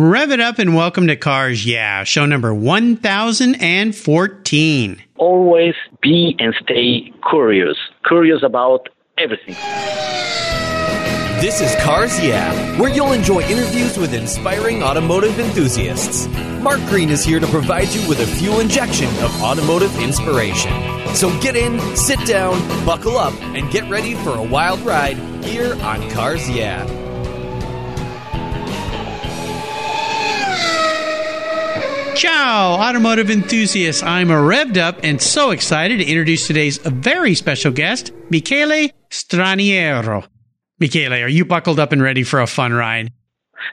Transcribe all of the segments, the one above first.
Rev it up and welcome to Cars Yeah, show number 1014. Always be and stay curious. Curious about everything. This is Cars Yeah, where you'll enjoy interviews with inspiring automotive enthusiasts. Mark Green is here to provide you with a fuel injection of automotive inspiration. So get in, sit down, buckle up, and get ready for a wild ride here on Cars Yeah. Ciao, automotive enthusiasts. I'm revved up and so excited to introduce today's very special guest, Michele Straniero. Michele, are you buckled up and ready for a fun ride?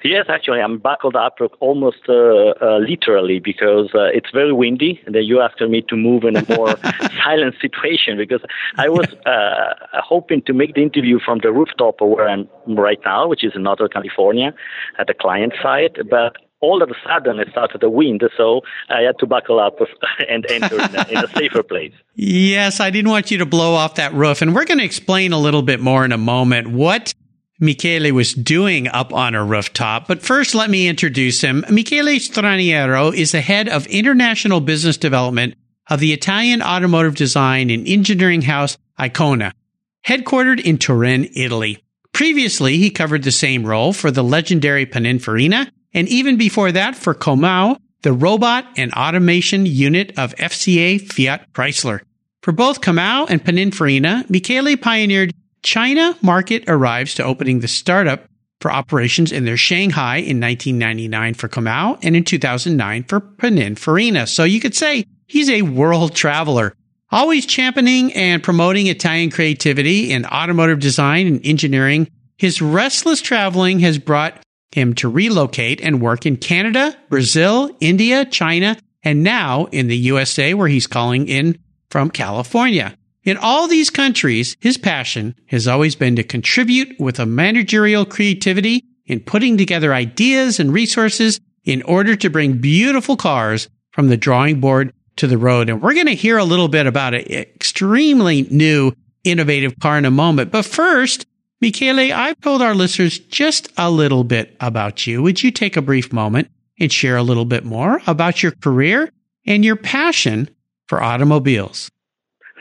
Yes, actually, I'm buckled up almost uh, uh, literally because uh, it's very windy, and then you asked me to move in a more silent situation because I was uh, hoping to make the interview from the rooftop where I'm right now, which is in Northern California, at the client site, but all of a sudden it started to wind, so I had to buckle up and enter in, a, in a safer place. Yes, I didn't want you to blow off that roof, and we're going to explain a little bit more in a moment what Michele was doing up on a rooftop. But first, let me introduce him. Michele Straniero is the head of international business development of the Italian automotive design and engineering house Icona, headquartered in Turin, Italy. Previously, he covered the same role for the legendary Pininfarina and even before that for Comau, the robot and automation unit of FCA Fiat Chrysler. For both Comau and Pininfarina, Michele pioneered China market arrives to opening the startup for operations in their Shanghai in 1999 for Comau and in 2009 for Pininfarina. So you could say he's a world traveler, always championing and promoting Italian creativity in automotive design and engineering. His restless traveling has brought him to relocate and work in Canada, Brazil, India, China, and now in the USA where he's calling in from California. In all these countries, his passion has always been to contribute with a managerial creativity in putting together ideas and resources in order to bring beautiful cars from the drawing board to the road. And we're going to hear a little bit about an extremely new, innovative car in a moment. But first, Michele, I've told our listeners just a little bit about you. Would you take a brief moment and share a little bit more about your career and your passion for automobiles?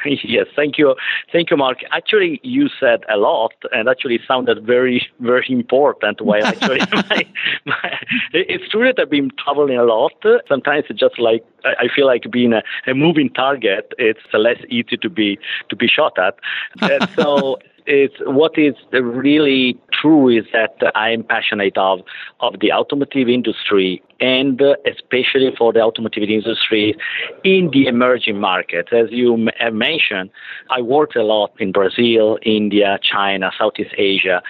Yes, thank you. Thank you, Mark. Actually, you said a lot and actually sounded very, very important. While actually, my, my, it's true that I've been traveling a lot. Sometimes it's just like, I feel like being a, a moving target. It's less easy to be, to be shot at. And so, it's what is really true is that I'm passionate of of the automotive industry and especially for the automotive industry in the emerging markets. As you have uh, mentioned, I worked a lot in Brazil, India, China, Southeast Asia,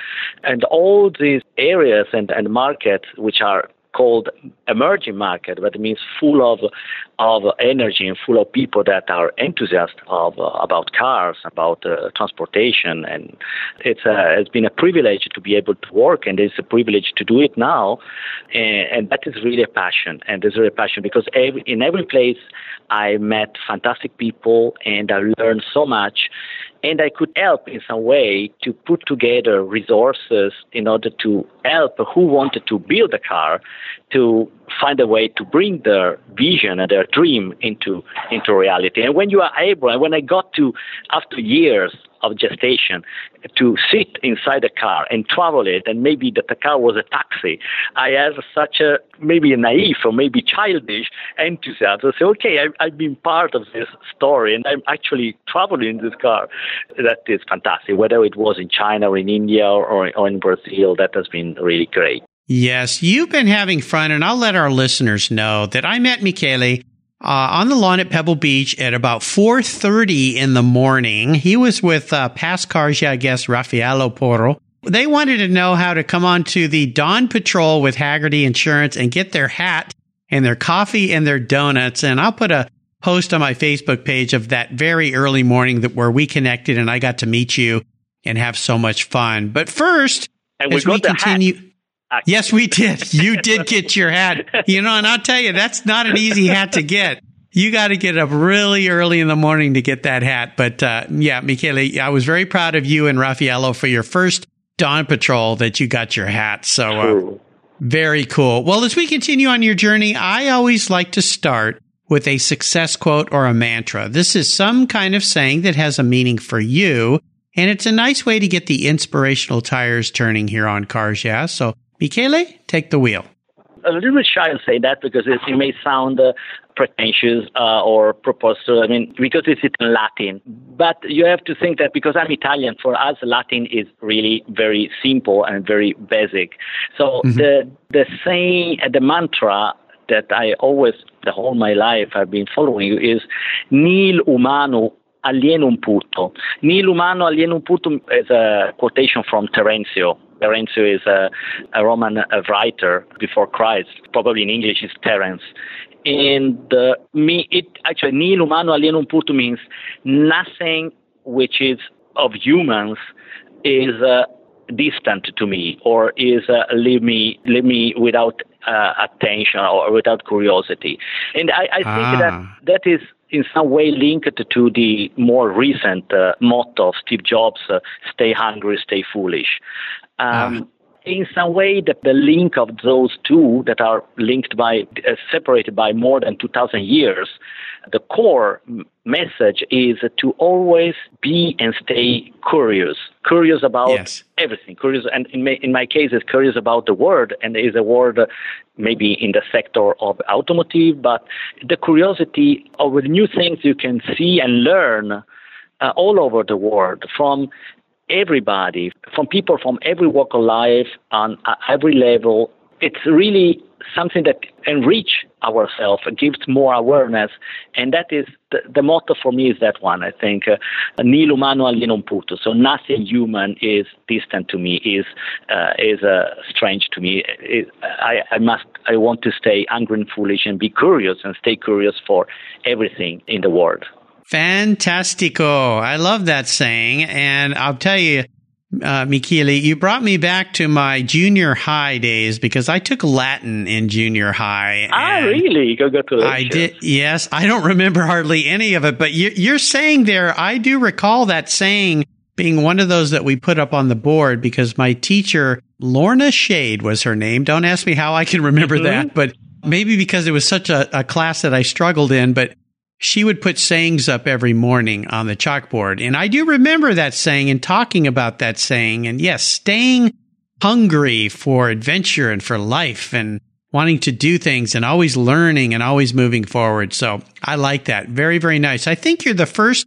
and all these areas and, and markets which are called emerging market, but it means full of of energy and full of people that are enthusiasts of uh, about cars, about uh, transportation, and it's a, it's been a privilege to be able to work, and it's a privilege to do it now, and, and that is really a passion, and it's really a passion because every, in every place I met fantastic people, and I learned so much, and I could help in some way to put together resources in order to help who wanted to build a car to find a way to bring their vision and their dream into into reality. And when you are able, and when I got to after years of gestation to sit inside a car and travel it, and maybe that the car was a taxi. I have such a maybe a naive or maybe childish enthusiasm. I say, okay, I, I've been part of this story, and I'm actually traveling in this car. That is fantastic. Whether it was in China or in India or, or in Brazil, that has been really great. Yes, you've been having fun, and I'll let our listeners know that I met Michele uh, on the lawn at Pebble Beach at about 4.30 in the morning. He was with uh, past cars, yeah, I guess, Raffaello Porro. They wanted to know how to come on to the Dawn Patrol with Hagerty Insurance and get their hat and their coffee and their donuts. And I'll put a post on my Facebook page of that very early morning that where we connected and I got to meet you and have so much fun. But first, and we, as we continue. Hat. Yes, we did. You did get your hat. You know, and I'll tell you, that's not an easy hat to get. You got to get up really early in the morning to get that hat. But uh, yeah, Michele, I was very proud of you and Raffaello for your first Dawn Patrol that you got your hat. So uh, Very cool. Well, as we continue on your journey, I always like to start with a success quote or a mantra. This is some kind of saying that has a meaning for you, and it's a nice way to get the inspirational tires turning here on Cars Yeah. So, Michele, take the wheel. A little bit shy to say that because it, it may sound uh, pretentious uh, or preposterous. I mean, because it's in Latin. But you have to think that because I'm Italian, for us, Latin is really very simple and very basic. So mm-hmm. the the saying, the mantra that I always, the whole my life, I've been following is nil humano alienum puto. Nil humano alienum puto is a quotation from Terenzio. Terenzio is a, a Roman writer before Christ. Probably in English is Terence. And uh, me, it actually nil humano alienum puto means nothing which is of humans is uh, distant to me or is uh, leave me leave me without uh, attention or without curiosity. And I, I think ah. that that is in some way linked to the more recent uh, motto of Steve Jobs, uh, stay hungry, stay foolish. Um, ah. In some way, the, the link of those two that are linked by, uh, separated by more than 2,000 years, the core message is to always be and stay curious, curious about yes. everything, curious, and in my, in my case, it's curious about the world, and is a word maybe in the sector of automotive, but the curiosity of the new things you can see and learn uh, all over the world from everybody, from people from every walk of life, on every level. It's really something that enrich ourselves, gives more awareness, and that is the, the, motto for me is that one. I think uh, nil humano alienum puto. So nothing human is distant to me, is uh, is uh, strange to me. It, I, I must, I want to stay hungry and foolish and be curious and stay curious for everything in the world. Fantastico. I love that saying. And I'll tell you, uh, Michele, you brought me back to my junior high days because I took Latin in junior high. Ah, really? Congratulations. I did. Yes. I don't remember hardly any of it, but you, you're saying there, I do recall that saying being one of those that we put up on the board because my teacher, Lorna Shade was her name. Don't ask me how I can remember mm-hmm. that, but maybe because it was such a, a class that I struggled in, but she would put sayings up every morning on the chalkboard. And I do remember that saying and talking about that saying. And yes, staying hungry for adventure and for life and wanting to do things and always learning and always moving forward. So I like that. Very, very nice. I think you're the first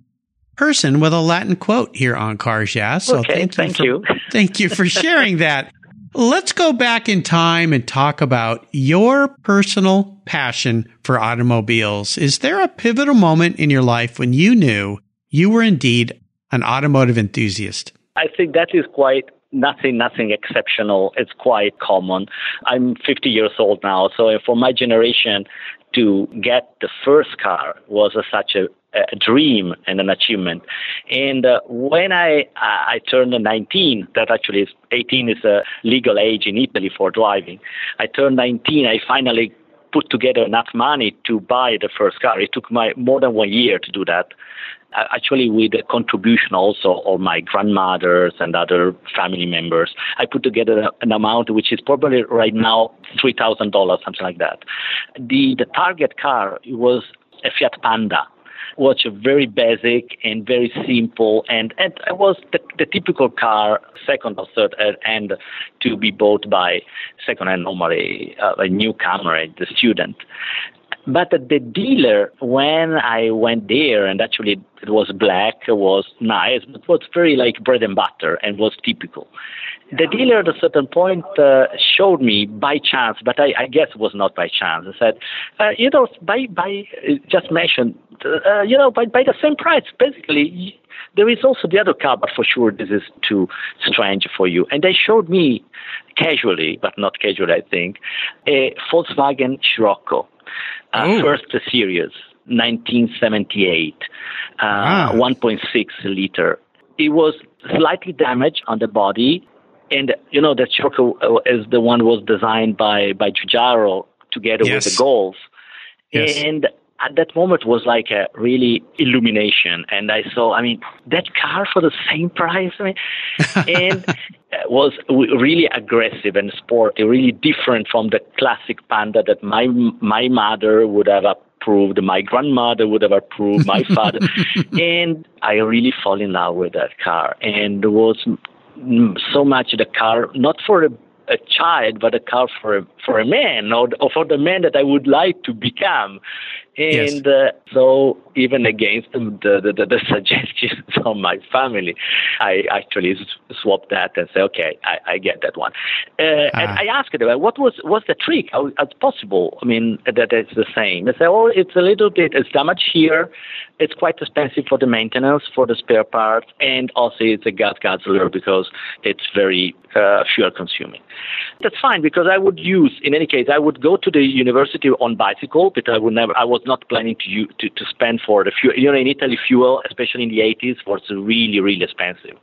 person with a Latin quote here on Cars Yeah. So okay, thank, thank you. For, thank you for sharing that. Let's go back in time and talk about your personal passion for automobiles. Is there a pivotal moment in your life when you knew you were indeed an automotive enthusiast? I think that is quite nothing nothing exceptional it's quite common i'm 50 years old now so for my generation to get the first car was such a, a, dream and an achievement. And uh, when I I turned 19, that actually is 18 is a legal age in Italy for driving. I turned 19. I finally put together enough money to buy the first car. It took my more than one year to do that. Uh, actually, with the contribution also of my grandmothers and other family members, I put together an amount which is probably right now three thousand dollars, something like that. The the target car was a Fiat Panda which was very basic and very simple, and, and it was the, the typical car, second or third hand, to be bought by second hand normally uh, a newcomer, the student. But the dealer, when I went there, and actually it was black, it was nice, but was very like bread and butter and was typical. The dealer at a certain point uh, showed me by chance, but I, I guess it was not by chance. I said, uh, you know, by by just mentioned, uh, you know, by by the same price, basically. There is also the other car, but for sure this is too strange for you. And they showed me casually, but not casually, I think, a Volkswagen Scirocco uh, first series, 1978, uh, wow. 1.6 liter. It was slightly damaged on the body, and you know that uh, is the one was designed by by Giugiaro together yes. with the Golf, yes. and at that moment was like a really illumination and i saw i mean that car for the same price I mean, and uh, was really aggressive and sporty really different from the classic panda that my my mother would have approved my grandmother would have approved my father and i really fall in love with that car and was so much the car not for a a child, but a car for a, for a man, or, or for the man that I would like to become. And yes. uh, so, even against the, the, the, the, suggestions of my family, I actually swapped that and said, okay, I, I get that one. Uh. And I asked them, what was what's the trick? How it's possible? I mean, that it's the same. They say, oh, it's a little bit, it's damage here. It's quite expensive for the maintenance, for the spare parts, and also it's a gas guzzler because it's very uh, fuel consuming. That's fine because I would use, in any case, I would go to the university on bicycle because I would never, I was not planning to, to, to spend for the fuel. You know, in Italy, fuel, especially in the 80s, was really, really expensive.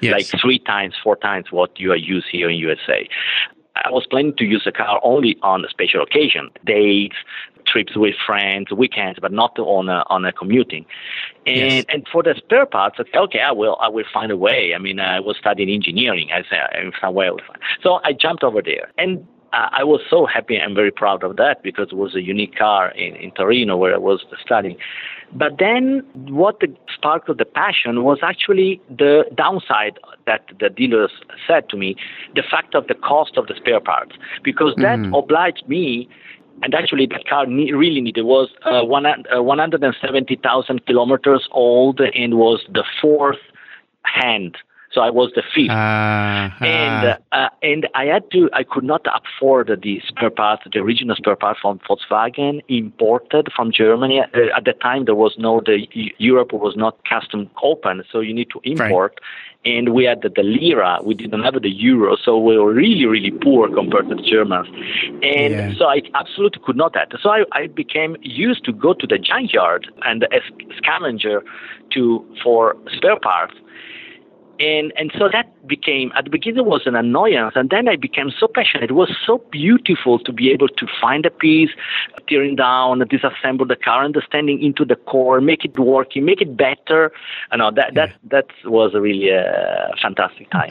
Yes. Like three times, four times what you are used here in USA. I was planning to use the car only on a special occasion, dates, trips with friends, weekends, but not on a, on a commuting. And yes. and for the spare parts, okay, okay, I will I will find a way. I mean, I was studying engineering. I said, in some way I will find. So I jumped over there, and I was so happy and very proud of that because it was a unique car in, in Torino where I was studying. But then what the sparked the passion was actually the downside that the dealers said to me, the fact of the cost of the spare parts, because that mm. obliged me and actually the car ne- really needed was uh, one, uh, 170,000 kilometers old and was the fourth hand so I was the fifth, uh, and uh, and I had to. I could not afford the spare parts, the original spare part from Volkswagen imported from Germany. Uh, at the time, there was no the Europe was not custom open, so you need to import. Right and we had the, the, lira, we didn't have the euro, so we were really, really poor compared to the Germans. And yeah. so I absolutely could not that. So I, I became used to go to the junkyard and a scavenger to for spare parts and and so that became at the beginning it was an annoyance and then i became so passionate it was so beautiful to be able to find a piece tearing down disassemble the car understanding into the core make it working make it better you know that that that was really a fantastic time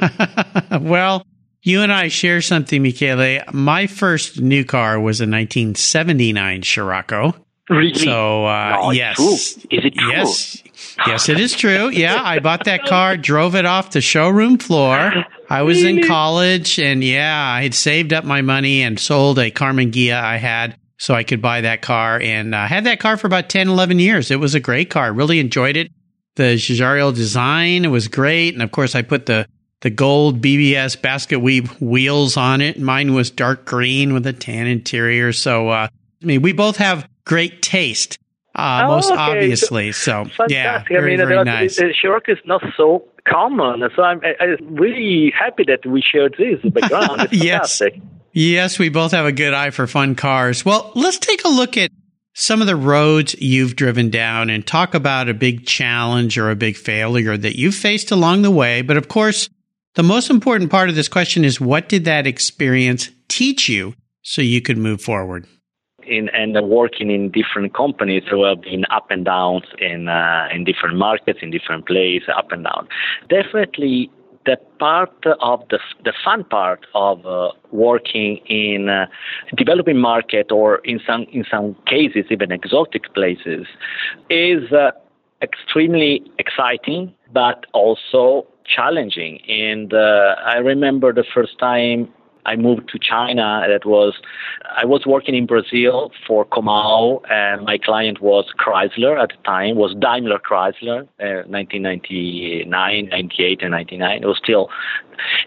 well you and I share something, Michele. My first new car was a 1979 Scirocco. Really? So, uh, no, yes. True. Is it true? Yes. Yes, it is true. Yeah, I bought that car, drove it off the showroom floor. I was in college and yeah, I had saved up my money and sold a Karmann Ghia I had so I could buy that car and uh, had that car for about 10, 11 years. It was a great car. Really enjoyed it. The Giugiaro design, it was great. And of course, I put the, the gold BBS basket weave wheels on it. Mine was dark green with a tan interior. So, uh, I mean, we both have great taste. Uh, oh, most okay. obviously. So, so yeah, very, I mean, very nice. The Scirocco is not so common, so I'm, I'm really happy that we shared this background. yes, yes, we both have a good eye for fun cars. Well, let's take a look at some of the roads you've driven down and talk about a big challenge or a big failure that you faced along the way. But of course, the most important part of this question is what did that experience teach you so you could move forward? In, and working in different companies who have been up and downs in uh, in different markets, in different places, up and down. Definitely, the part of the the fun part of uh, working in uh, developing market or in some in some cases even exotic places is uh, extremely exciting, but also challenging. And uh, I remember the first time I moved to China. That was I was working in Brazil for Comau, and my client was Chrysler at the time. Was Daimler Chrysler, uh, 1999, 98, and 99. It was still.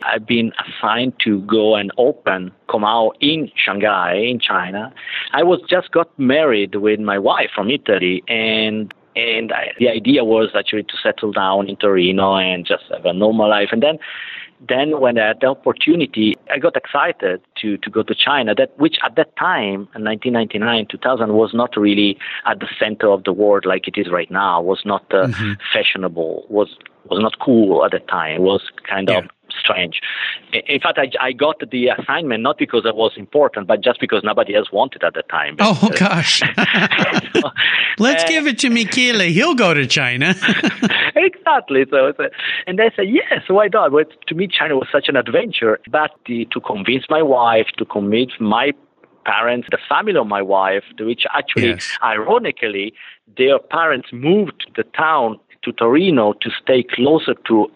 I've been assigned to go and open Comau in Shanghai, in China. I was just got married with my wife from Italy, and and I, the idea was actually to settle down in Torino and just have a normal life. And then then when I had the opportunity, I got excited to, to go to China, that which at that time, in 1999, 2000, was not really at the center of the world like it is right now, was not uh, mm-hmm. fashionable, was was not cool at the time, was kind yeah. of strange. In fact, I, I got the assignment not because it was important, but just because nobody else wanted at the time. Oh gosh! so, Let's uh, give it to Michele. He'll go to China. exactly. So, and I said, yes, why not? Well, to me, China was such an adventure. But the, to convince my wife, to convince my parents, the family of my wife, which actually, yes. ironically, their parents moved the town to Torino to stay closer to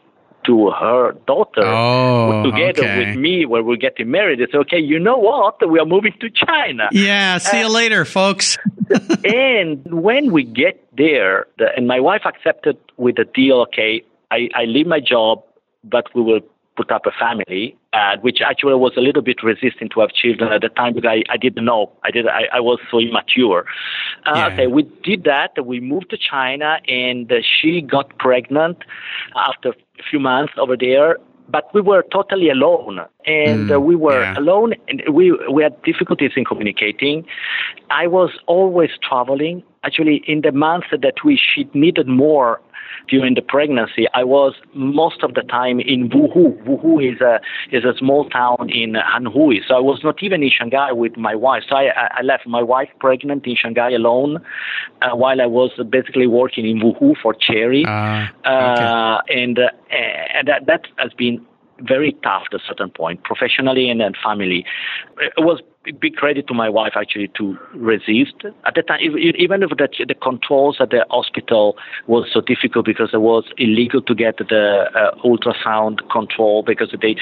to her daughter oh, together okay. with me where we're getting married. Said, okay, you know what? We are moving to China. Yeah, see uh, you later, folks. and when we get there, the, and my wife accepted with the deal, okay, I, I leave my job, but we will put up a family, uh, which actually was a little bit resistant to have children at the time because I, I didn't know. I did. I, I was so immature. Uh, yeah. Okay, we did that. We moved to China, and uh, she got pregnant after a few months over there. But we were totally alone, and mm, we were yeah. alone, and we we had difficulties in communicating. I was always traveling. Actually, in the months that we she needed more during the pregnancy, I was most of the time in Wuhu. Wuhu is a is a small town in Anhui, so I was not even in Shanghai with my wife. So I, I left my wife pregnant in Shanghai alone, uh, while I was basically working in Wuhu for Chery, uh, okay. uh, and uh, and that, that has been very tough at a certain point, professionally and then family. It was big credit to my wife actually to resist at the time. Even if the, the controls at the hospital was so difficult because it was illegal to get the uh, ultrasound control because they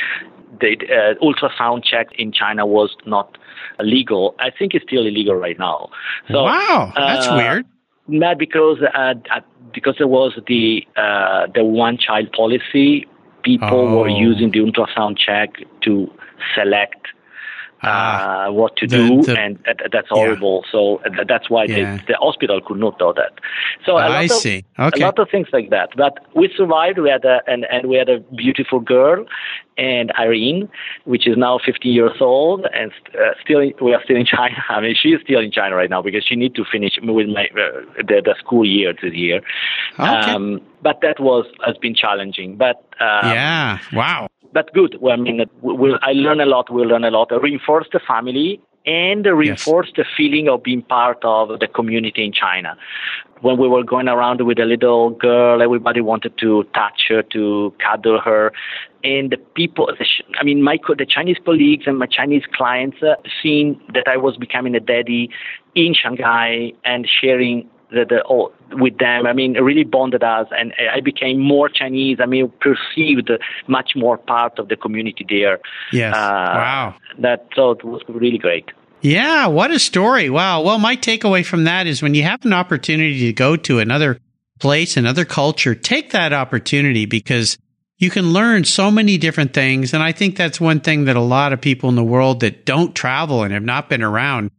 the uh, ultrasound check in China was not legal. I think it's still illegal right now. So, wow, that's uh, weird. Not because uh, because there was the uh, the one child policy. People oh. were using the ultrasound check to select uh, what to the, do, the, and that's horrible. Yeah. So that's why yeah. the hospital could not do that. So a lot I of, see. Okay. A lot of things like that. But we survived. We had a, and, and we had a beautiful girl, and Irene, which is now 15 years old, and uh, still we are still in China. I mean, she is still in China right now because she needs to finish with my, uh, the, the school year this year. Okay. Um, but that was has been challenging. But um, yeah, wow but good. Well, I mean, we'll, I learn a lot. We'll learn a lot. Reinforce the family and reinforce yes. the feeling of being part of the community in China. When we were going around with a little girl, everybody wanted to touch her, to cuddle her. And the people, I mean, my, the Chinese colleagues and my Chinese clients, uh, seeing that I was becoming a daddy in Shanghai and sharing the, the oh, with them. I mean, it really bonded us, and I became more Chinese. I mean, perceived much more part of the community there. Yes. Uh, wow. That so it was really great. Yeah, what a story. Wow. Well, my takeaway from that is when you have an opportunity to go to another place, another culture, take that opportunity because you can learn so many different things. And I think that's one thing that a lot of people in the world that don't travel and have not been around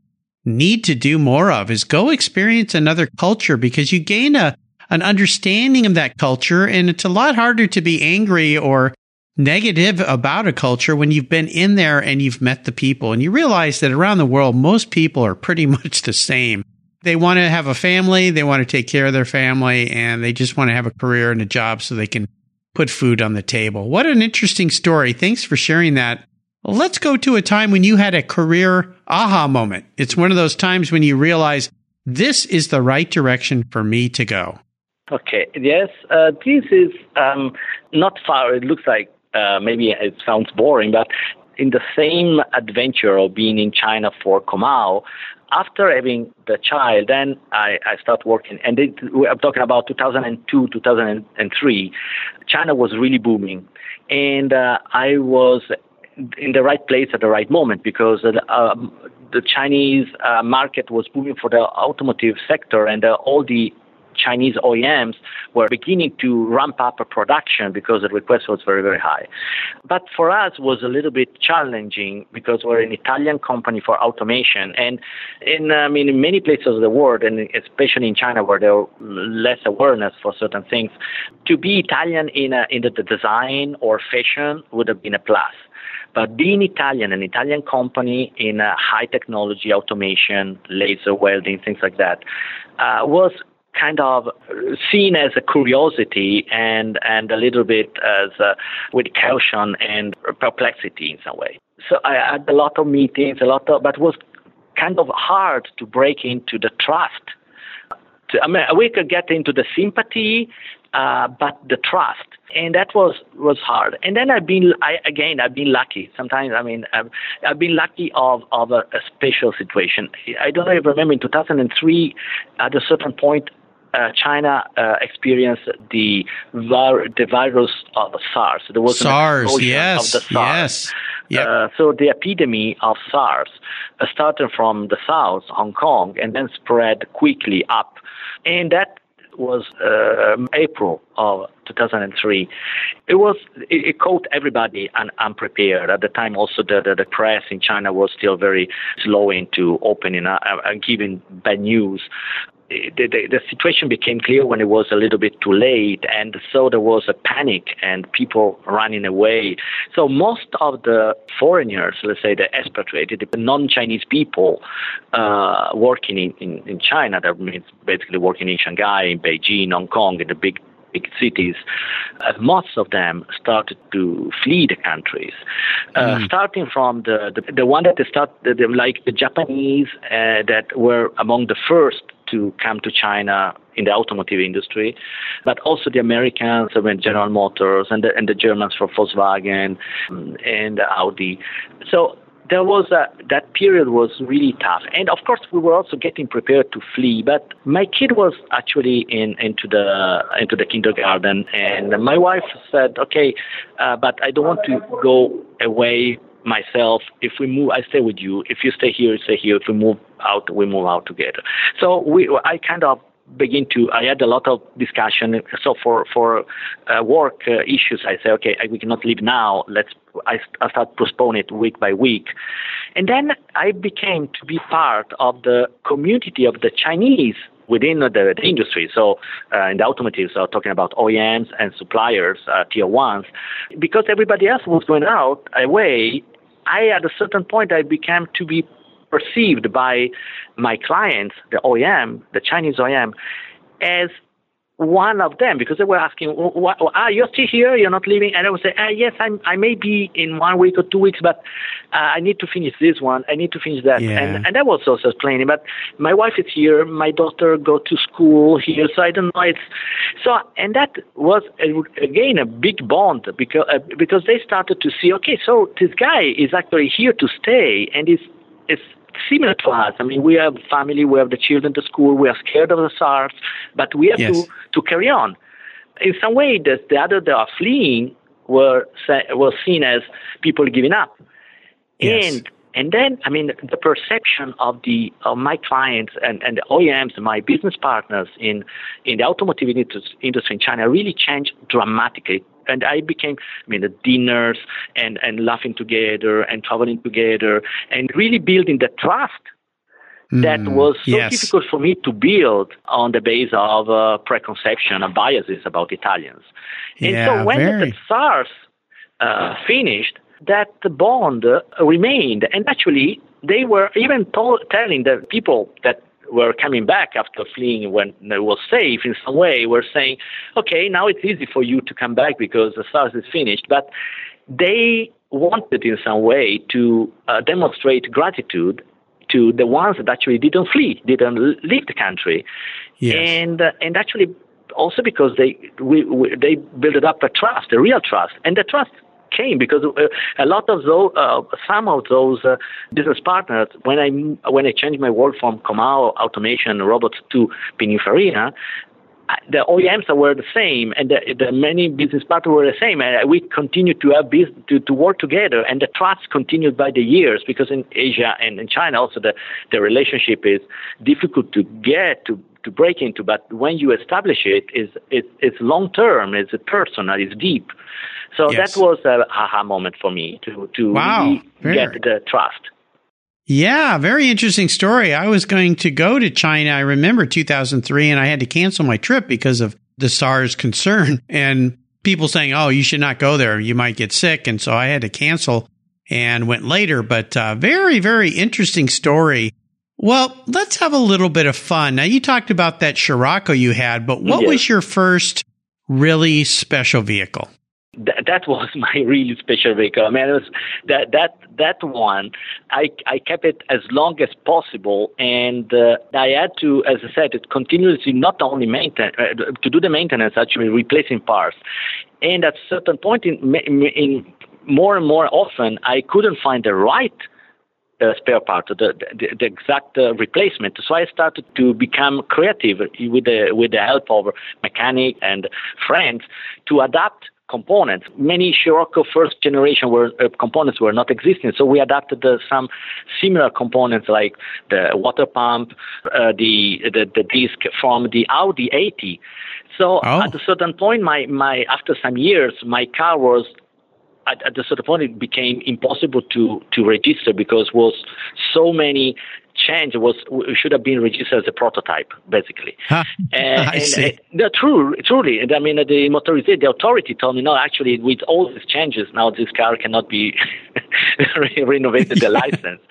need to do more of is go experience another culture because you gain a an understanding of that culture and it's a lot harder to be angry or negative about a culture when you've been in there and you've met the people and you realize that around the world most people are pretty much the same. They want to have a family, they want to take care of their family and they just want to have a career and a job so they can put food on the table. What an interesting story. Thanks for sharing that Let's go to a time when you had a career aha moment. It's one of those times when you realize this is the right direction for me to go. Okay, yes, uh, this is um, not far. It looks like uh, maybe it sounds boring, but in the same adventure of being in China for Comau, after having the child, then I, I start working. And it, I'm talking about 2002, 2003. China was really booming. And uh, I was in the right place at the right moment because uh, the Chinese uh, market was booming for the automotive sector and uh, all the Chinese OEMs were beginning to ramp up production because the request was very, very high. But for us was a little bit challenging because we're an Italian company for automation. And in, I mean, in many places of the world, and especially in China where there are less awareness for certain things, to be Italian in, a, in the design or fashion would have been a plus. But being Italian, an Italian company in high technology, automation, laser welding, things like that, uh, was kind of seen as a curiosity and and a little bit as uh, with caution and perplexity in some way. So I had a lot of meetings, a lot of, but was kind of hard to break into the trust. I mean, we could get into the sympathy, uh, but the trust, and that was was hard. And then I've been, I, again, I've been lucky. Sometimes, I mean, I've, I've been lucky of of a, a special situation. I don't know if you remember in 2003, at a certain point, uh, China uh, experienced the vir- the virus of SARS. There was SARS, yes, of the SARS. yes. Yep. Uh, so the epidemic of SARS uh, started from the south, Hong Kong, and then spread quickly up, and that was uh, April of 2003. It was it, it caught everybody un, unprepared at the time. Also, the, the, the press in China was still very slow into opening uh, and giving bad news the, the, the, situation became clear when it was a little bit too late, and so there was a panic and people running away. So most of the foreigners, let's say the expatriated, the non-Chinese people uh, working in, in, in China, that means basically working in Shanghai, in Beijing, Hong Kong, in the big big cities, uh, most of them started to flee the countries. Uh, mm. Starting from the, the, the one that they start the, the, like the Japanese uh, that were among the first to come to China in the automotive industry, but also the Americans, mean, General Motors, and the, and the Germans for Volkswagen and Audi. So there was a, that period was really tough, and of course we were also getting prepared to flee. But my kid was actually in into the into the kindergarten, and my wife said, "Okay, uh, but I don't want to go away myself. If we move, I stay with you. If you stay here, you stay here. If we move out, we move out together. So we, I kind of begin to. I had a lot of discussion. So for for uh, work uh, issues, I say, okay, we cannot leave now. Let's. I, I start postpone it week by week, and then I became to be part of the community of the Chinese within the, the industry. So uh, in the automotive, so talking about OEMs and suppliers, uh, tier ones, because everybody else was going out away. I at a certain point I became to be perceived by my clients, the OEM, the Chinese OEM, as one of them because they were asking, what, ah, you're still here, you're not leaving, and I would say, ah, yes, I'm, I may be in one week or two weeks, but uh, I need to finish this one, I need to finish that, yeah. and and that was also explaining. But my wife is here, my daughter go to school here, so I don't know. It's so, and that was again a big bond because uh, because they started to see, okay, so this guy is actually here to stay, and is is similar to us. I mean, we have family, we have the children to school, we are scared of the SARS, but we have yes. to, to carry on. In some way, the, the others that are fleeing were were seen as people giving up. Yes. And and then, I mean, the perception of the of my clients and, and the OEMs, my business partners in in the automotive industry in China really changed dramatically and I became, I mean, the dinners and, and laughing together and traveling together and really building the trust that mm, was so yes. difficult for me to build on the base of uh, preconception and biases about Italians. And yeah, so when very. the SARS uh, finished, that bond uh, remained. And actually, they were even told, telling the people that were coming back after fleeing when it was safe in some way were saying, okay, now it's easy for you to come back because the SARS is finished. But they wanted in some way to uh, demonstrate gratitude to the ones that actually didn't flee, didn't leave the country, yes. and uh, and actually also because they we, we, they built up a trust, a real trust, and the trust came because uh, a lot of those, uh, some of those uh, business partners, when I when I changed my work from Comau automation robots to Pininfarina, the OEMs were the same, and the, the, many business partners were the same, and we continued to have business, to, to work together, and the trust continued by the years because in Asia and in China also the, the relationship is difficult to get to to break into, but when you establish it, is it, it's long term, it's personal, it's deep. So yes. that was a aha moment for me to to wow. really get the trust. Yeah, very interesting story. I was going to go to China. I remember 2003 and I had to cancel my trip because of the SARS concern and people saying, "Oh, you should not go there. You might get sick." And so I had to cancel and went later, but uh, very very interesting story. Well, let's have a little bit of fun. Now, you talked about that Scirocco you had, but what was your first really special vehicle? Th- that was my really special vehicle. I mean, was that that that one. I I kept it as long as possible, and uh, I had to, as I said, it continuously not only maintain uh, to do the maintenance, actually replacing parts. And at a certain point in in more and more often, I couldn't find the right uh, spare part, the, the, the exact uh, replacement. So I started to become creative with the with the help of mechanic and friends to adapt components. Many Scirocco first generation were uh, components were not existing, so we adapted uh, some similar components like the water pump, uh, the, the the disc from the Audi 80. So Oh. at a certain point, my my after some years, my car was at, at a certain point it became impossible to to register because was so many change was should have been registered as a prototype basically Huh. and, I and, see. uh, no, true, truly. And I mean, the motorization, the authority told me, no, actually, with all these changes, now this car cannot be re- renovated the license.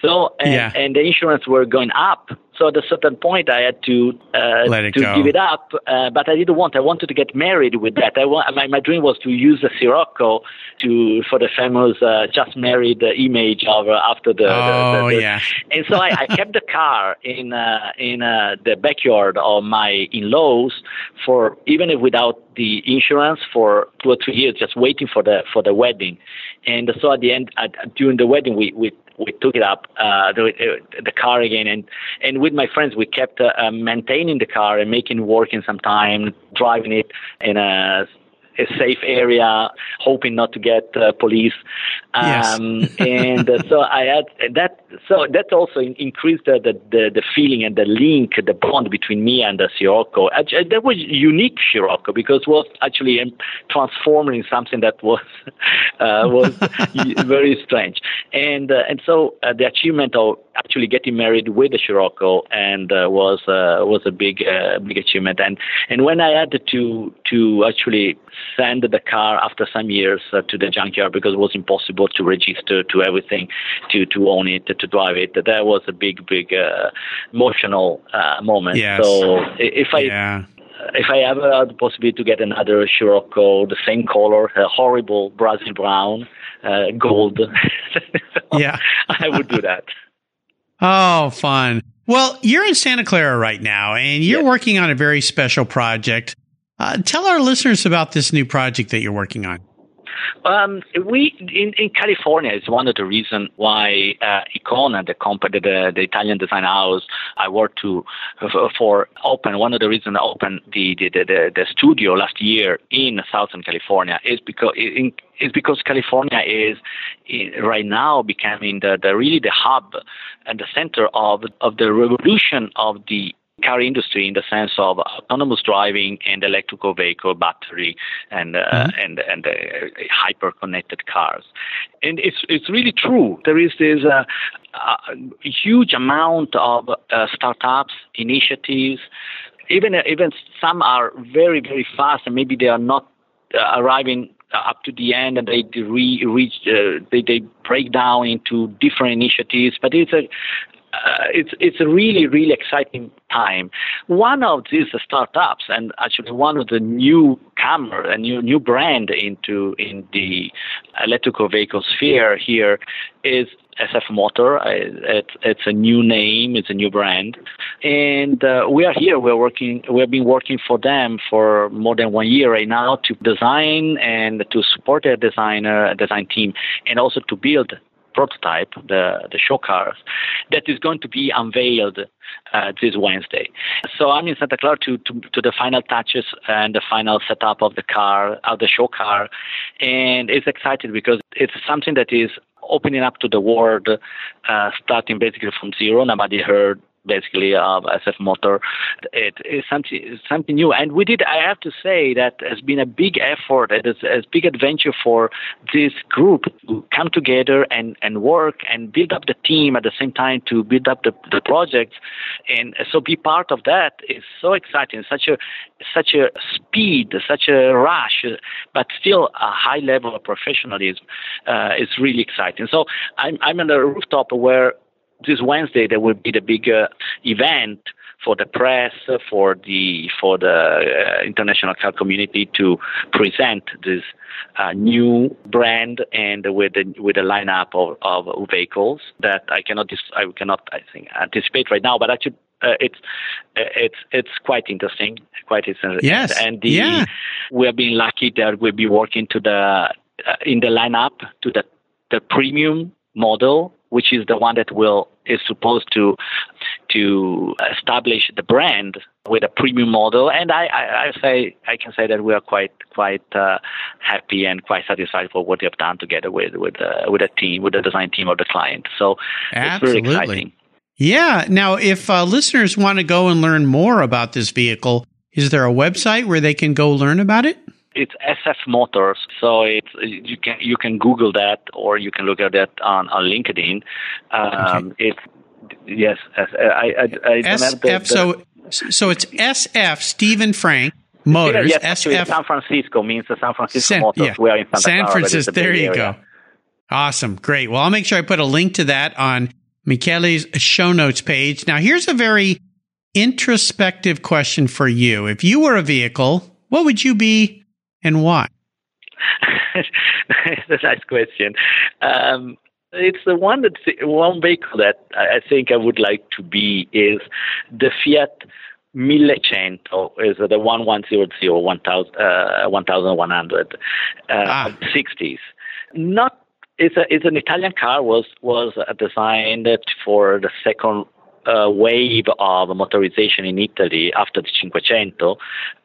So, and, Yeah. and the insurance were going up. So at a certain point, I had to uh, to go. give it up. Uh, but I didn't want. I wanted to get married with that. I want. My, my dream was to use the Scirocco to for the famous uh, just married image of uh, after the. the- Oh, the, the, yeah. and so I, I kept the car in uh, in uh, the backyard of my in-laws for even if without the insurance for two or three years, just waiting for the for the wedding. And so at the end, at, during the wedding, we we we took it up uh, the uh, the car again, and and with my friends, we kept uh, uh, maintaining the car and making it work in some time, driving it. In a a safe area, hoping not to get uh, police. Yes. Um, and uh, so I had that. So that also in- increased the, the, the, feeling and the link, the bond between me and the Scirocco. Act- uh, That was unique Scirocco because it was actually um, transformed something that was uh, was very strange. And uh, and so uh, the achievement of actually getting married with the Scirocco and uh, was uh, was a big uh, big achievement. And and when I had to to actually send the car after some years uh, to the junkyard because it was impossible to register to everything, to to own it, to drive it. That was a big big uh, emotional uh, moment. Yes. So if I yeah. if I ever had the possibility to get another Scirocco, the same color, a horrible Brazil brown, uh, gold, Yeah. I would do that. Oh, fun. Well, you're in Santa Clara right now, and you're Yes. working on a very special project. Uh, tell our listeners about this new project that you're working on. Um, we in, in California is one of the reasons why uh, Icona, the company, the, the Italian design house I worked to for open. One of the reasons I opened the the, the, the studio last year in Southern California is because in, is because California is right now becoming the, the really the hub and the center of of the revolution of the car industry in the sense of autonomous driving and electrical vehicle battery and uh, and and uh, hyper connected cars. And it's it's really true. There is this uh, uh, huge amount of uh, startups initiatives. Even even some are very very fast and maybe they are not uh, arriving up to the end and they re- reach uh, they, they break down into different initiatives. But it's a uh, it's it's a really really exciting time. One of these startups, and actually one of the newcomer, a new new brand into in the electrical vehicle sphere here, is SF Motor. Uh, It's it's a new name, it's a new brand, and uh, we are here. We're working. We have been working for them for more than one year right now to design and to support their designer design team, and also to build prototype, the, the show cars, that is going to be unveiled uh, this Wednesday. So I'm in Santa Clara to, to, to the final touches and the final setup of the car, of the show car. And it's exciting because it's something that is opening up to the world, uh, starting basically from zero. Nobody heard basically of SF Motor. It is something something new, and we did. I have to say that has been a big effort. It is a big adventure for this group to come together and and work and build up the team at the same time to build up the the project, and so be part of that is so exciting. Such a such a speed, such a rush, but still a high level of professionalism uh, is really exciting. So I'm I'm on a rooftop where this Wednesday there will be the big uh, event for the press, for the for the uh, international car community to present this uh, new brand and with a, with a lineup of, of vehicles that I cannot I cannot I think anticipate right now, but actually. Uh, it's uh, it's it's quite interesting, quite interesting. Yes, and the, yeah. we have been lucky that we'll be working to the uh, in the lineup to the the premium model, which is the one that will is supposed to to establish the brand with a premium model. And I, I, I say I can say that we are quite quite uh, happy and quite satisfied for what we have done together with with uh, with a team with the design team of the client. So Absolutely. it's very exciting. Yeah. Now, if uh, listeners want to go and learn more about this vehicle, is there a website where they can go learn about it? It's SF Motors, so it's you can you can Google that or you can look at that on on LinkedIn. Um, okay. It's yes, I I, I SF. The, the, so so it's SF Stephen Frank Motors. Yes, SF San Francisco means the San Francisco San, Motors. Yeah. We are in Santa San Clara, Francisco. There you area. go. Awesome, great. Well, I'll make sure I put a link to that on Michele's show notes page. Now, here's a very introspective question for you. If you were a vehicle, what would you be and why? That's a nice question. Um, it's the one that one vehicle that I think I would like to be is the Fiat Millecento is the one one zero zero one thousand uh, one thousand one hundred uh, ah. sixties. Not it's a it's an Italian car was was designed for the second uh, wave of motorization in Italy after the Cinquecento,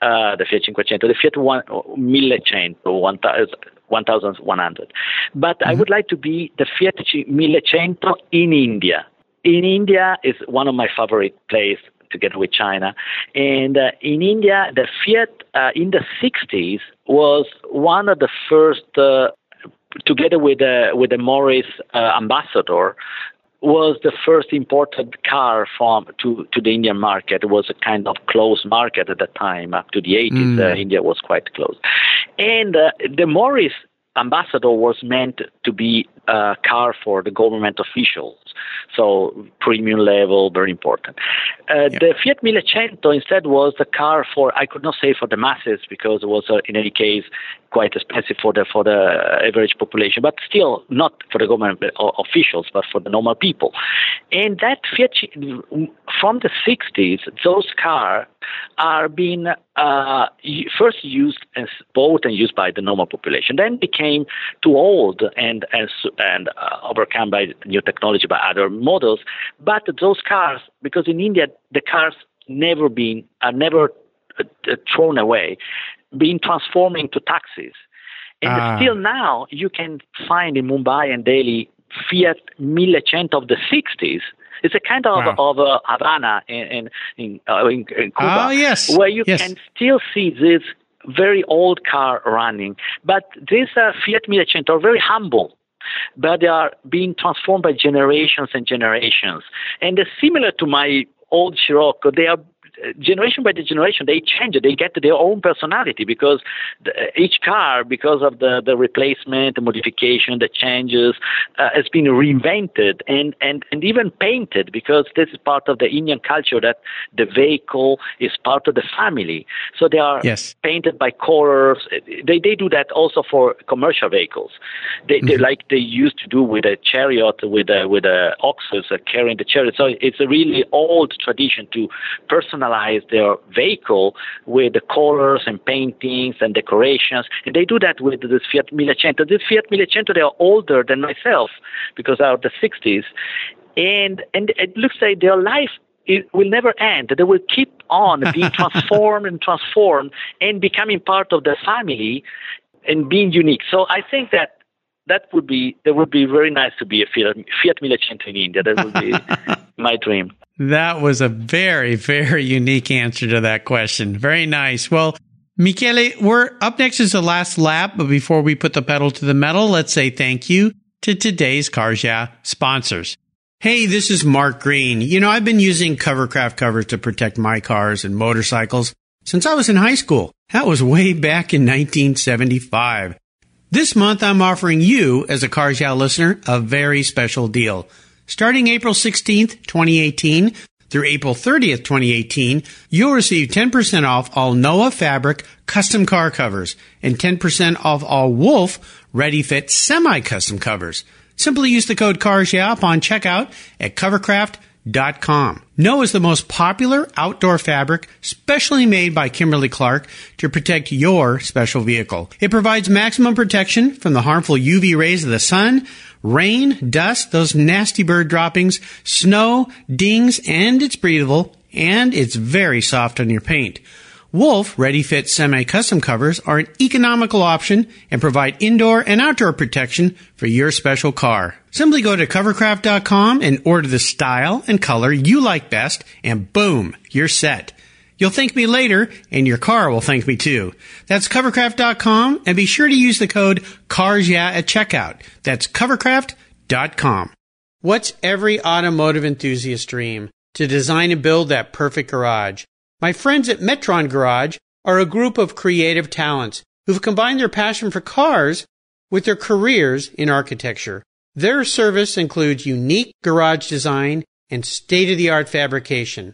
uh, the Fiat Cinquecento, the Fiat one, Millecento, 1100. But mm-hmm. I would like to be the Fiat Millecento in India. In India is one of my favorite places together with China. And uh, in India, the Fiat uh, in the 60s was one of the first, uh, together with, uh, with the Morris uh, ambassador, was the first imported car from to, to the Indian market. It was a kind of closed market at the time. Up to the 80s, mm. uh, India was quite closed. And uh, the Morris ambassador was meant to be a car for the government officials, so premium level, very important. Uh, yeah. The Fiat Millecento instead was the car for I could not say for the masses because it was uh, in any case quite expensive for the for the average population, but still not for the government officials, but for the normal people. And that Fiat from the 60s, those cars are being uh, first used and bought and used by the normal population, then became too old and and, and uh, overcome by new technology by other models. But those cars, because in India the cars never been are never uh, thrown away, being transformed into taxis. And ah. still now you can find in Mumbai and Delhi Fiat Millecento of the 60s. It's a kind of wow. of uh, Havana in in, in, uh, in, in Cuba, oh, yes. where you yes. can still see this very old car running. But these uh, Fiat Millecento are very humble but they are being transformed by generations and generations. And similar to my old Scirocco, they are generation by generation, they change it. They get their own personality because the, each car, because of the, the replacement, the modification, the changes, uh, has been reinvented and, and, and even painted because this is part of the Indian culture that the vehicle is part of the family. So they are yes. painted by colors. They, they do that also for commercial vehicles. They, mm-hmm. they like they used to do with a chariot, with a, with a oxes uh, carrying the chariot. So it's a really old tradition to personalize personalize their vehicle with the colors and paintings and decorations. And they do that with this Fiat Millecento. This Fiat Millecento, they are older than myself because they are the 60s. And, and it looks like their life it will never end. They will keep on being transformed and transformed and becoming part of the family and being unique. So I think that that would be that would be very nice to be a Fiat, Fiat Millecento in India. That would be my dream. That was a very, very unique answer to that question. Very nice. Well, Michele, we're up next is the last lap, but before we put the pedal to the metal, let's say thank you to today's Cars Yeah sponsors. Hey, this is Mark Green. You know, I've been using Covercraft covers to protect my cars and motorcycles since I was in high school. That was way back in 1975. This month, I'm offering you, as a Cars Yeah listener, a very special deal. Starting April 16th, 2018 through April 30th, 2018, you'll receive 10% off all Noah fabric custom car covers and 10% off all Wolf ready fit semi custom covers. Simply use the code CARS yeah upon checkout at covercraft.com. Noah is the most popular outdoor fabric specially made by Kimberly Clark to protect your special vehicle. It provides maximum protection from the harmful UV rays of the sun, rain, dust, those nasty bird droppings, snow, dings, and it's breathable and it's very soft on your paint. Wolf Ready Fit Semi Custom Covers are an economical option and provide indoor and outdoor protection for your special car. Simply go to covercraft.com and order the style and color you like best, and boom, you're set. You'll thank me later, and your car will thank me too. That's covercraft.com, and be sure to use the code CARSYEAH at checkout. That's covercraft.com. What's every automotive enthusiast's dream? To design and build that perfect garage. My friends at Metron Garage are a group of creative talents who've combined their passion for cars with their careers in architecture. Their service includes unique garage design and state of the art fabrication.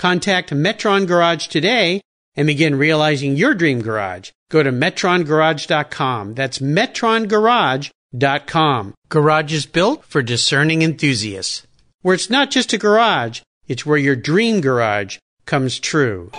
Contact Metron Garage today and begin realizing your dream garage. Go to metrongarage.com. That's metrongarage.com. Garage is built for discerning enthusiasts. Where it's not just a garage, it's where your dream garage comes true.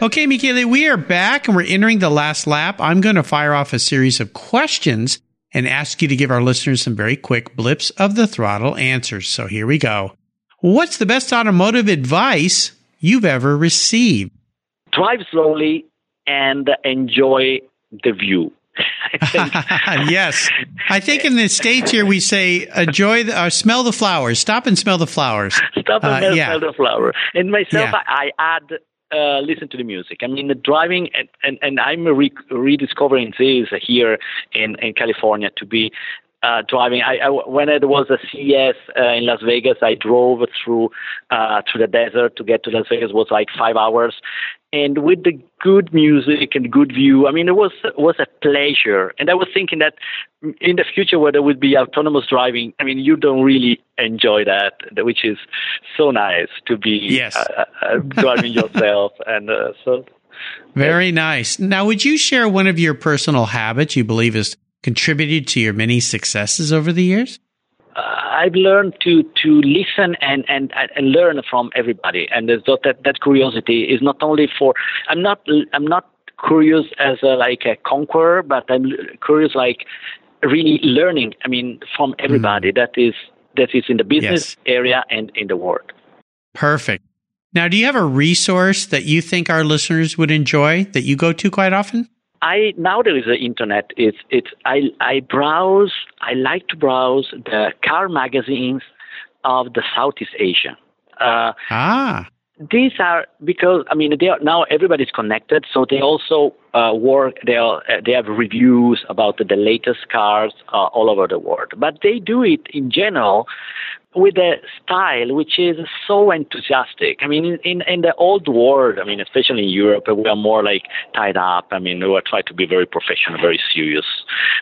Okay, Michele, we are back and we're entering the last lap. I'm going to fire off a series of questions and ask you to give our listeners some very quick blips of the throttle answers. So here we go. What's the best automotive advice you've ever received? Drive slowly and enjoy the view. yes, I think in the states here we say enjoy the, uh, smell the flowers. Stop and smell the flowers. Stop and uh, yeah. smell the flower. And myself, yeah. I, I add uh, listen to the music. I mean, the driving, and, and, and I'm re- rediscovering this here in, in California to be uh, driving. I, I, when it was a CES uh, in Las Vegas, I drove through uh, through the desert to get to Las Vegas. It was like five hours, and with the good music and good view, I mean, it was was a pleasure. And I was thinking that in the future, where there would be autonomous driving, I mean, you don't really enjoy that, which is so nice to be yes. uh, uh, driving yourself, and uh, so. Very nice. Now, would you share one of your personal habits you believe has contributed to your many successes over the years? I've learned to to listen and and and learn from everybody, and that that curiosity is not only for. I'm not I'm not curious as a, like a conqueror, but I'm curious like really learning. I mean, from everybody mm. that is that is in the business yes. area and in the world. Perfect. Now, do you have a resource that you think our listeners would enjoy that you go to quite often? I now there is the internet. It's it's I I browse. I like to browse the car magazines of the Southeast Asia. Uh, ah. These are because I mean they are now everybody's connected, so they also uh, work. They are, uh, they have reviews about the, the latest cars uh, all over the world, but they do it in general with a style which is so enthusiastic. I mean, in, in, in, the old world, I mean, especially in Europe, we are more like tied up. I mean, we are trying to be very professional, very serious.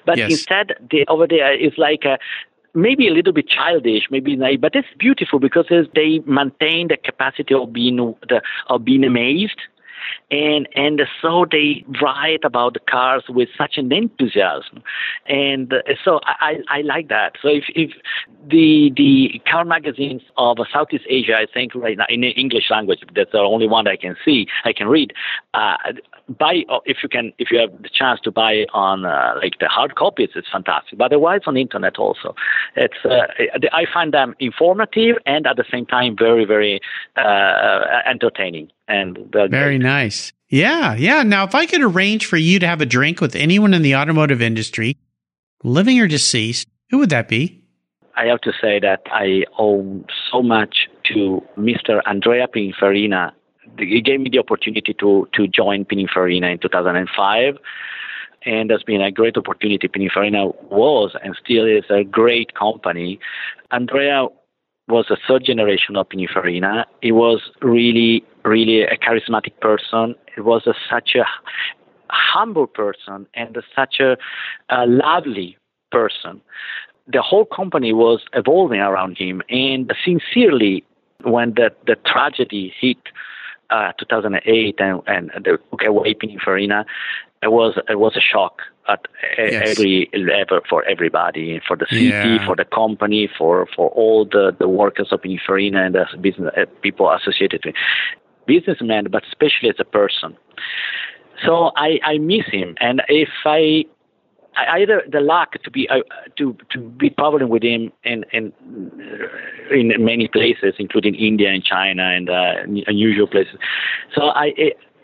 But yes. instead, the, over there is like a, maybe a little bit childish, maybe naive, but it's beautiful because they maintain the capacity of being the, of being amazed and and so they write about the cars with such an enthusiasm, and uh, so I, I like that. So if, if the the car magazines of Southeast Asia, I think right now in English language, that's the only one I can see, I can read. Uh, buy uh, if you can if you have the chance to buy on uh, like the hard copies it's fantastic but otherwise on the internet also it's uh, i find them informative and at the same time very very uh, entertaining and very nice yeah yeah now if i could arrange for you to have a drink with anyone in the automotive industry living or deceased who would that be I have to say that I owe so much to Mr. Andrea Pininfarina. He gave me the opportunity to, to join Pininfarina in 2005 and that's been a great opportunity. Pininfarina was and still is a great company. Andrea was a third generation of Pininfarina. He was really, really a charismatic person. He was a, such a humble person and a, such a, a lovely person. The whole company was evolving around him, and sincerely, when the, the tragedy hit uh, 2008 and, and the okay away Pininfarina, it was it was a shock at yes. every level for everybody, for the city, yeah. for the company, for for all the, the workers of Pininfarina and the business uh, people associated with businessman, but especially as a person. So I, I miss him, and if I I had the luck to be uh, to to be traveling with him in in in many places, including India and China and uh, unusual places. So I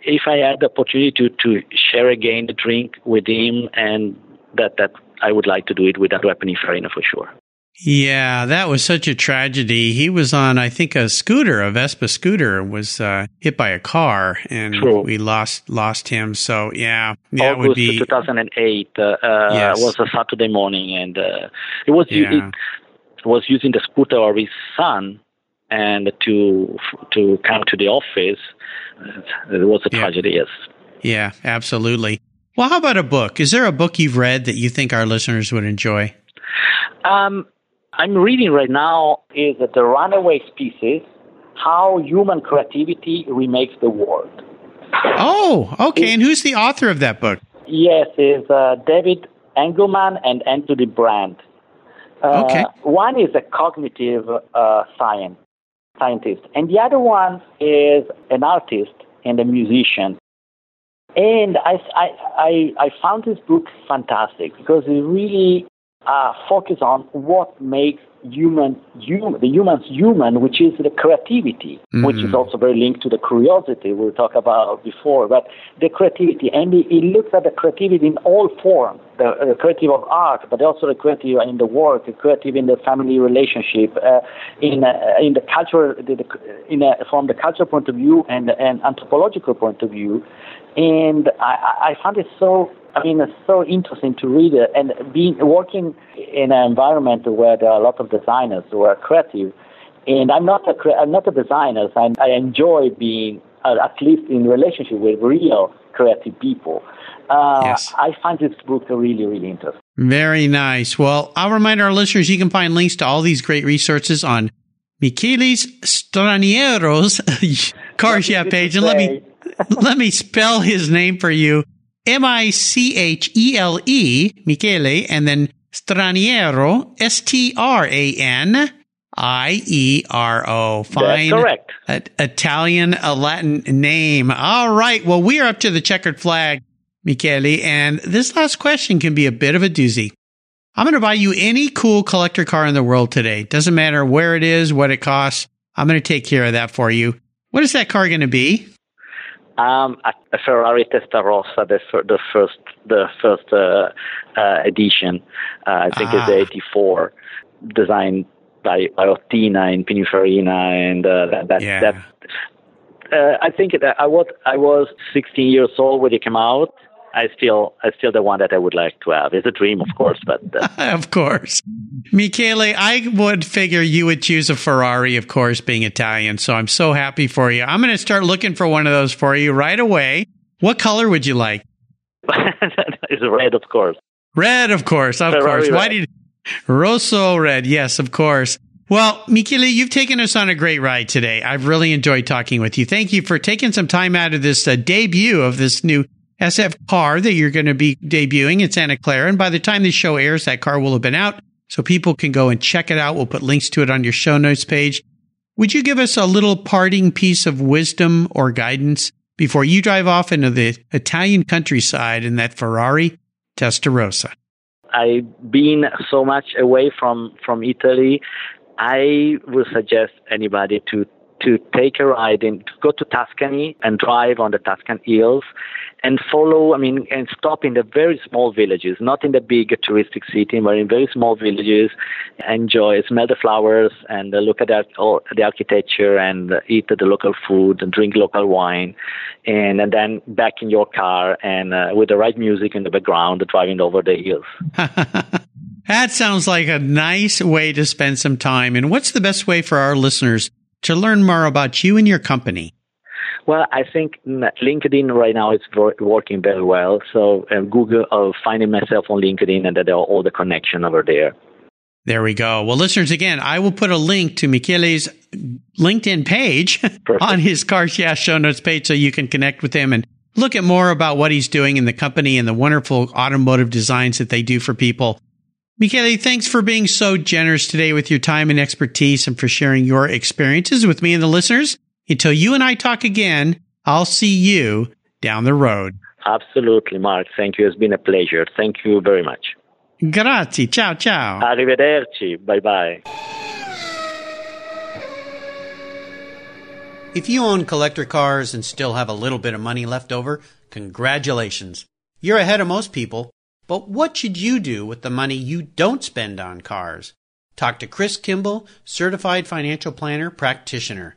if I had the opportunity to, to share again the drink with him, and that, that I would like to do it with Andrea Pininfarina for sure. Yeah, that was such a tragedy. He was on, I think, a scooter, a Vespa scooter, was uh, hit by a car, and True. we lost lost him. So yeah, yeah, August it would be 2008 uh, uh, yes. was a Saturday morning, and uh, it was yeah. it was using the scooter of his son, and to to come to the office it was a yeah. tragedy, yes. Yeah, absolutely. Well, how about a book? Is there a book you've read that you think our listeners would enjoy? Um, I'm reading right now is The Runaway Species, How Human Creativity Remakes the World. Oh, okay. It, and who's the author of that book? Yes, is uh, David Eagleman and Anthony Brandt. Uh, okay. One is a cognitive uh, science scientist, and the other one is an artist and a musician. And I, I, I, found this book fantastic because it really uh, focuses on what makes human, human, the humans human, which is the creativity, mm-hmm. which is mm-hmm. also very linked to the curiosity we talked about before. But the creativity, and it, it looks at the creativity in all forms, the, the creative of art, but also the creative in the work, the creative in the family relationship, uh, in uh, in the culture, the, the, in a, from the cultural point of view and and anthropological point of view. And I, I found it so I mean, it's so interesting to read it and being working in an environment where there are a lot of designers who are creative. And I'm not a I'm not a designer. I, I enjoy being uh, at least in relationship with real creative people. Uh, yes. I find this book really, really interesting. Very nice. Well, I'll remind our listeners you can find links to all these great resources on Michele Straniero's CarChef page. And let me let me spell his name for you. M I C H E L E, Michele, and then Straniero, S T R A N I E R O. Fine. That's correct. A, Italian, a Latin name. All right. Well, we are up to the checkered flag, Michele, and this last question can be a bit of a doozy. I'm going to buy you any cool collector car in the world today. Doesn't matter where it is, what it costs. I'm going to take care of that for you. What is that car going to be? Um, a, a Ferrari Testarossa, the, the first the first uh, uh, edition. Uh, I think ah. it's the '84, designed by, by Ottina in Pininfarina, and uh, that that, yeah. that uh, I think that I was I was 16 years old when it came out, I still, I still the one that I would like to have. It's a dream, of course, but uh, of course, Michele, I would figure you would choose a Ferrari, of course, being Italian. So I'm so happy for you. I'm going to start looking for one of those for you right away. What color would you like? it's red, of course. Red, of course, of Ferrari course. Red. Why did Rosso red? Yes, of course. Well, Michele, you've taken us on a great ride today. I've really enjoyed talking with you. Thank you for taking some time out of this uh, debut of this new SF car that you're going to be debuting in Santa Clara. And by the time this show airs, that car will have been out. So people can go and check it out. We'll put links to it on your show notes page. Would you give us a little parting piece of wisdom or guidance before you drive off into the Italian countryside in that Ferrari Testarossa? I've been so much away from, from Italy. I would suggest anybody to to take a ride and go to Tuscany and drive on the Tuscan hills and follow, I mean, and stop in the very small villages, not in the big touristic city, but in very small villages, enjoy, smell the flowers and look at the, the architecture and eat the local food and drink local wine. And, and then back in your car and uh, with the right music in the background, driving over the hills. that sounds like a nice way to spend some time. And what's the best way for our listeners to learn more about you and your company? Well, I think LinkedIn right now is working very well. So um, Google, uh, finding myself on LinkedIn, and there are all the connection over there. There we go. Well, listeners, again, I will put a link to Michele's LinkedIn page on his Cars Yeah show notes page so you can connect with him and look at more about what he's doing in the company and the wonderful automotive designs that they do for people. Michele, thanks for being so generous today with your time and expertise and for sharing your experiences with me and the listeners. Until you and I talk again, I'll see you down the road. Absolutely, Mark. Thank you. It's been a pleasure. Thank you very much. Grazie. Ciao, ciao. Arrivederci. Bye bye. If you own collector cars and still have a little bit of money left over, congratulations. You're ahead of most people. But what should you do with the money you don't spend on cars? Talk to Chris Kimball, certified financial planner practitioner.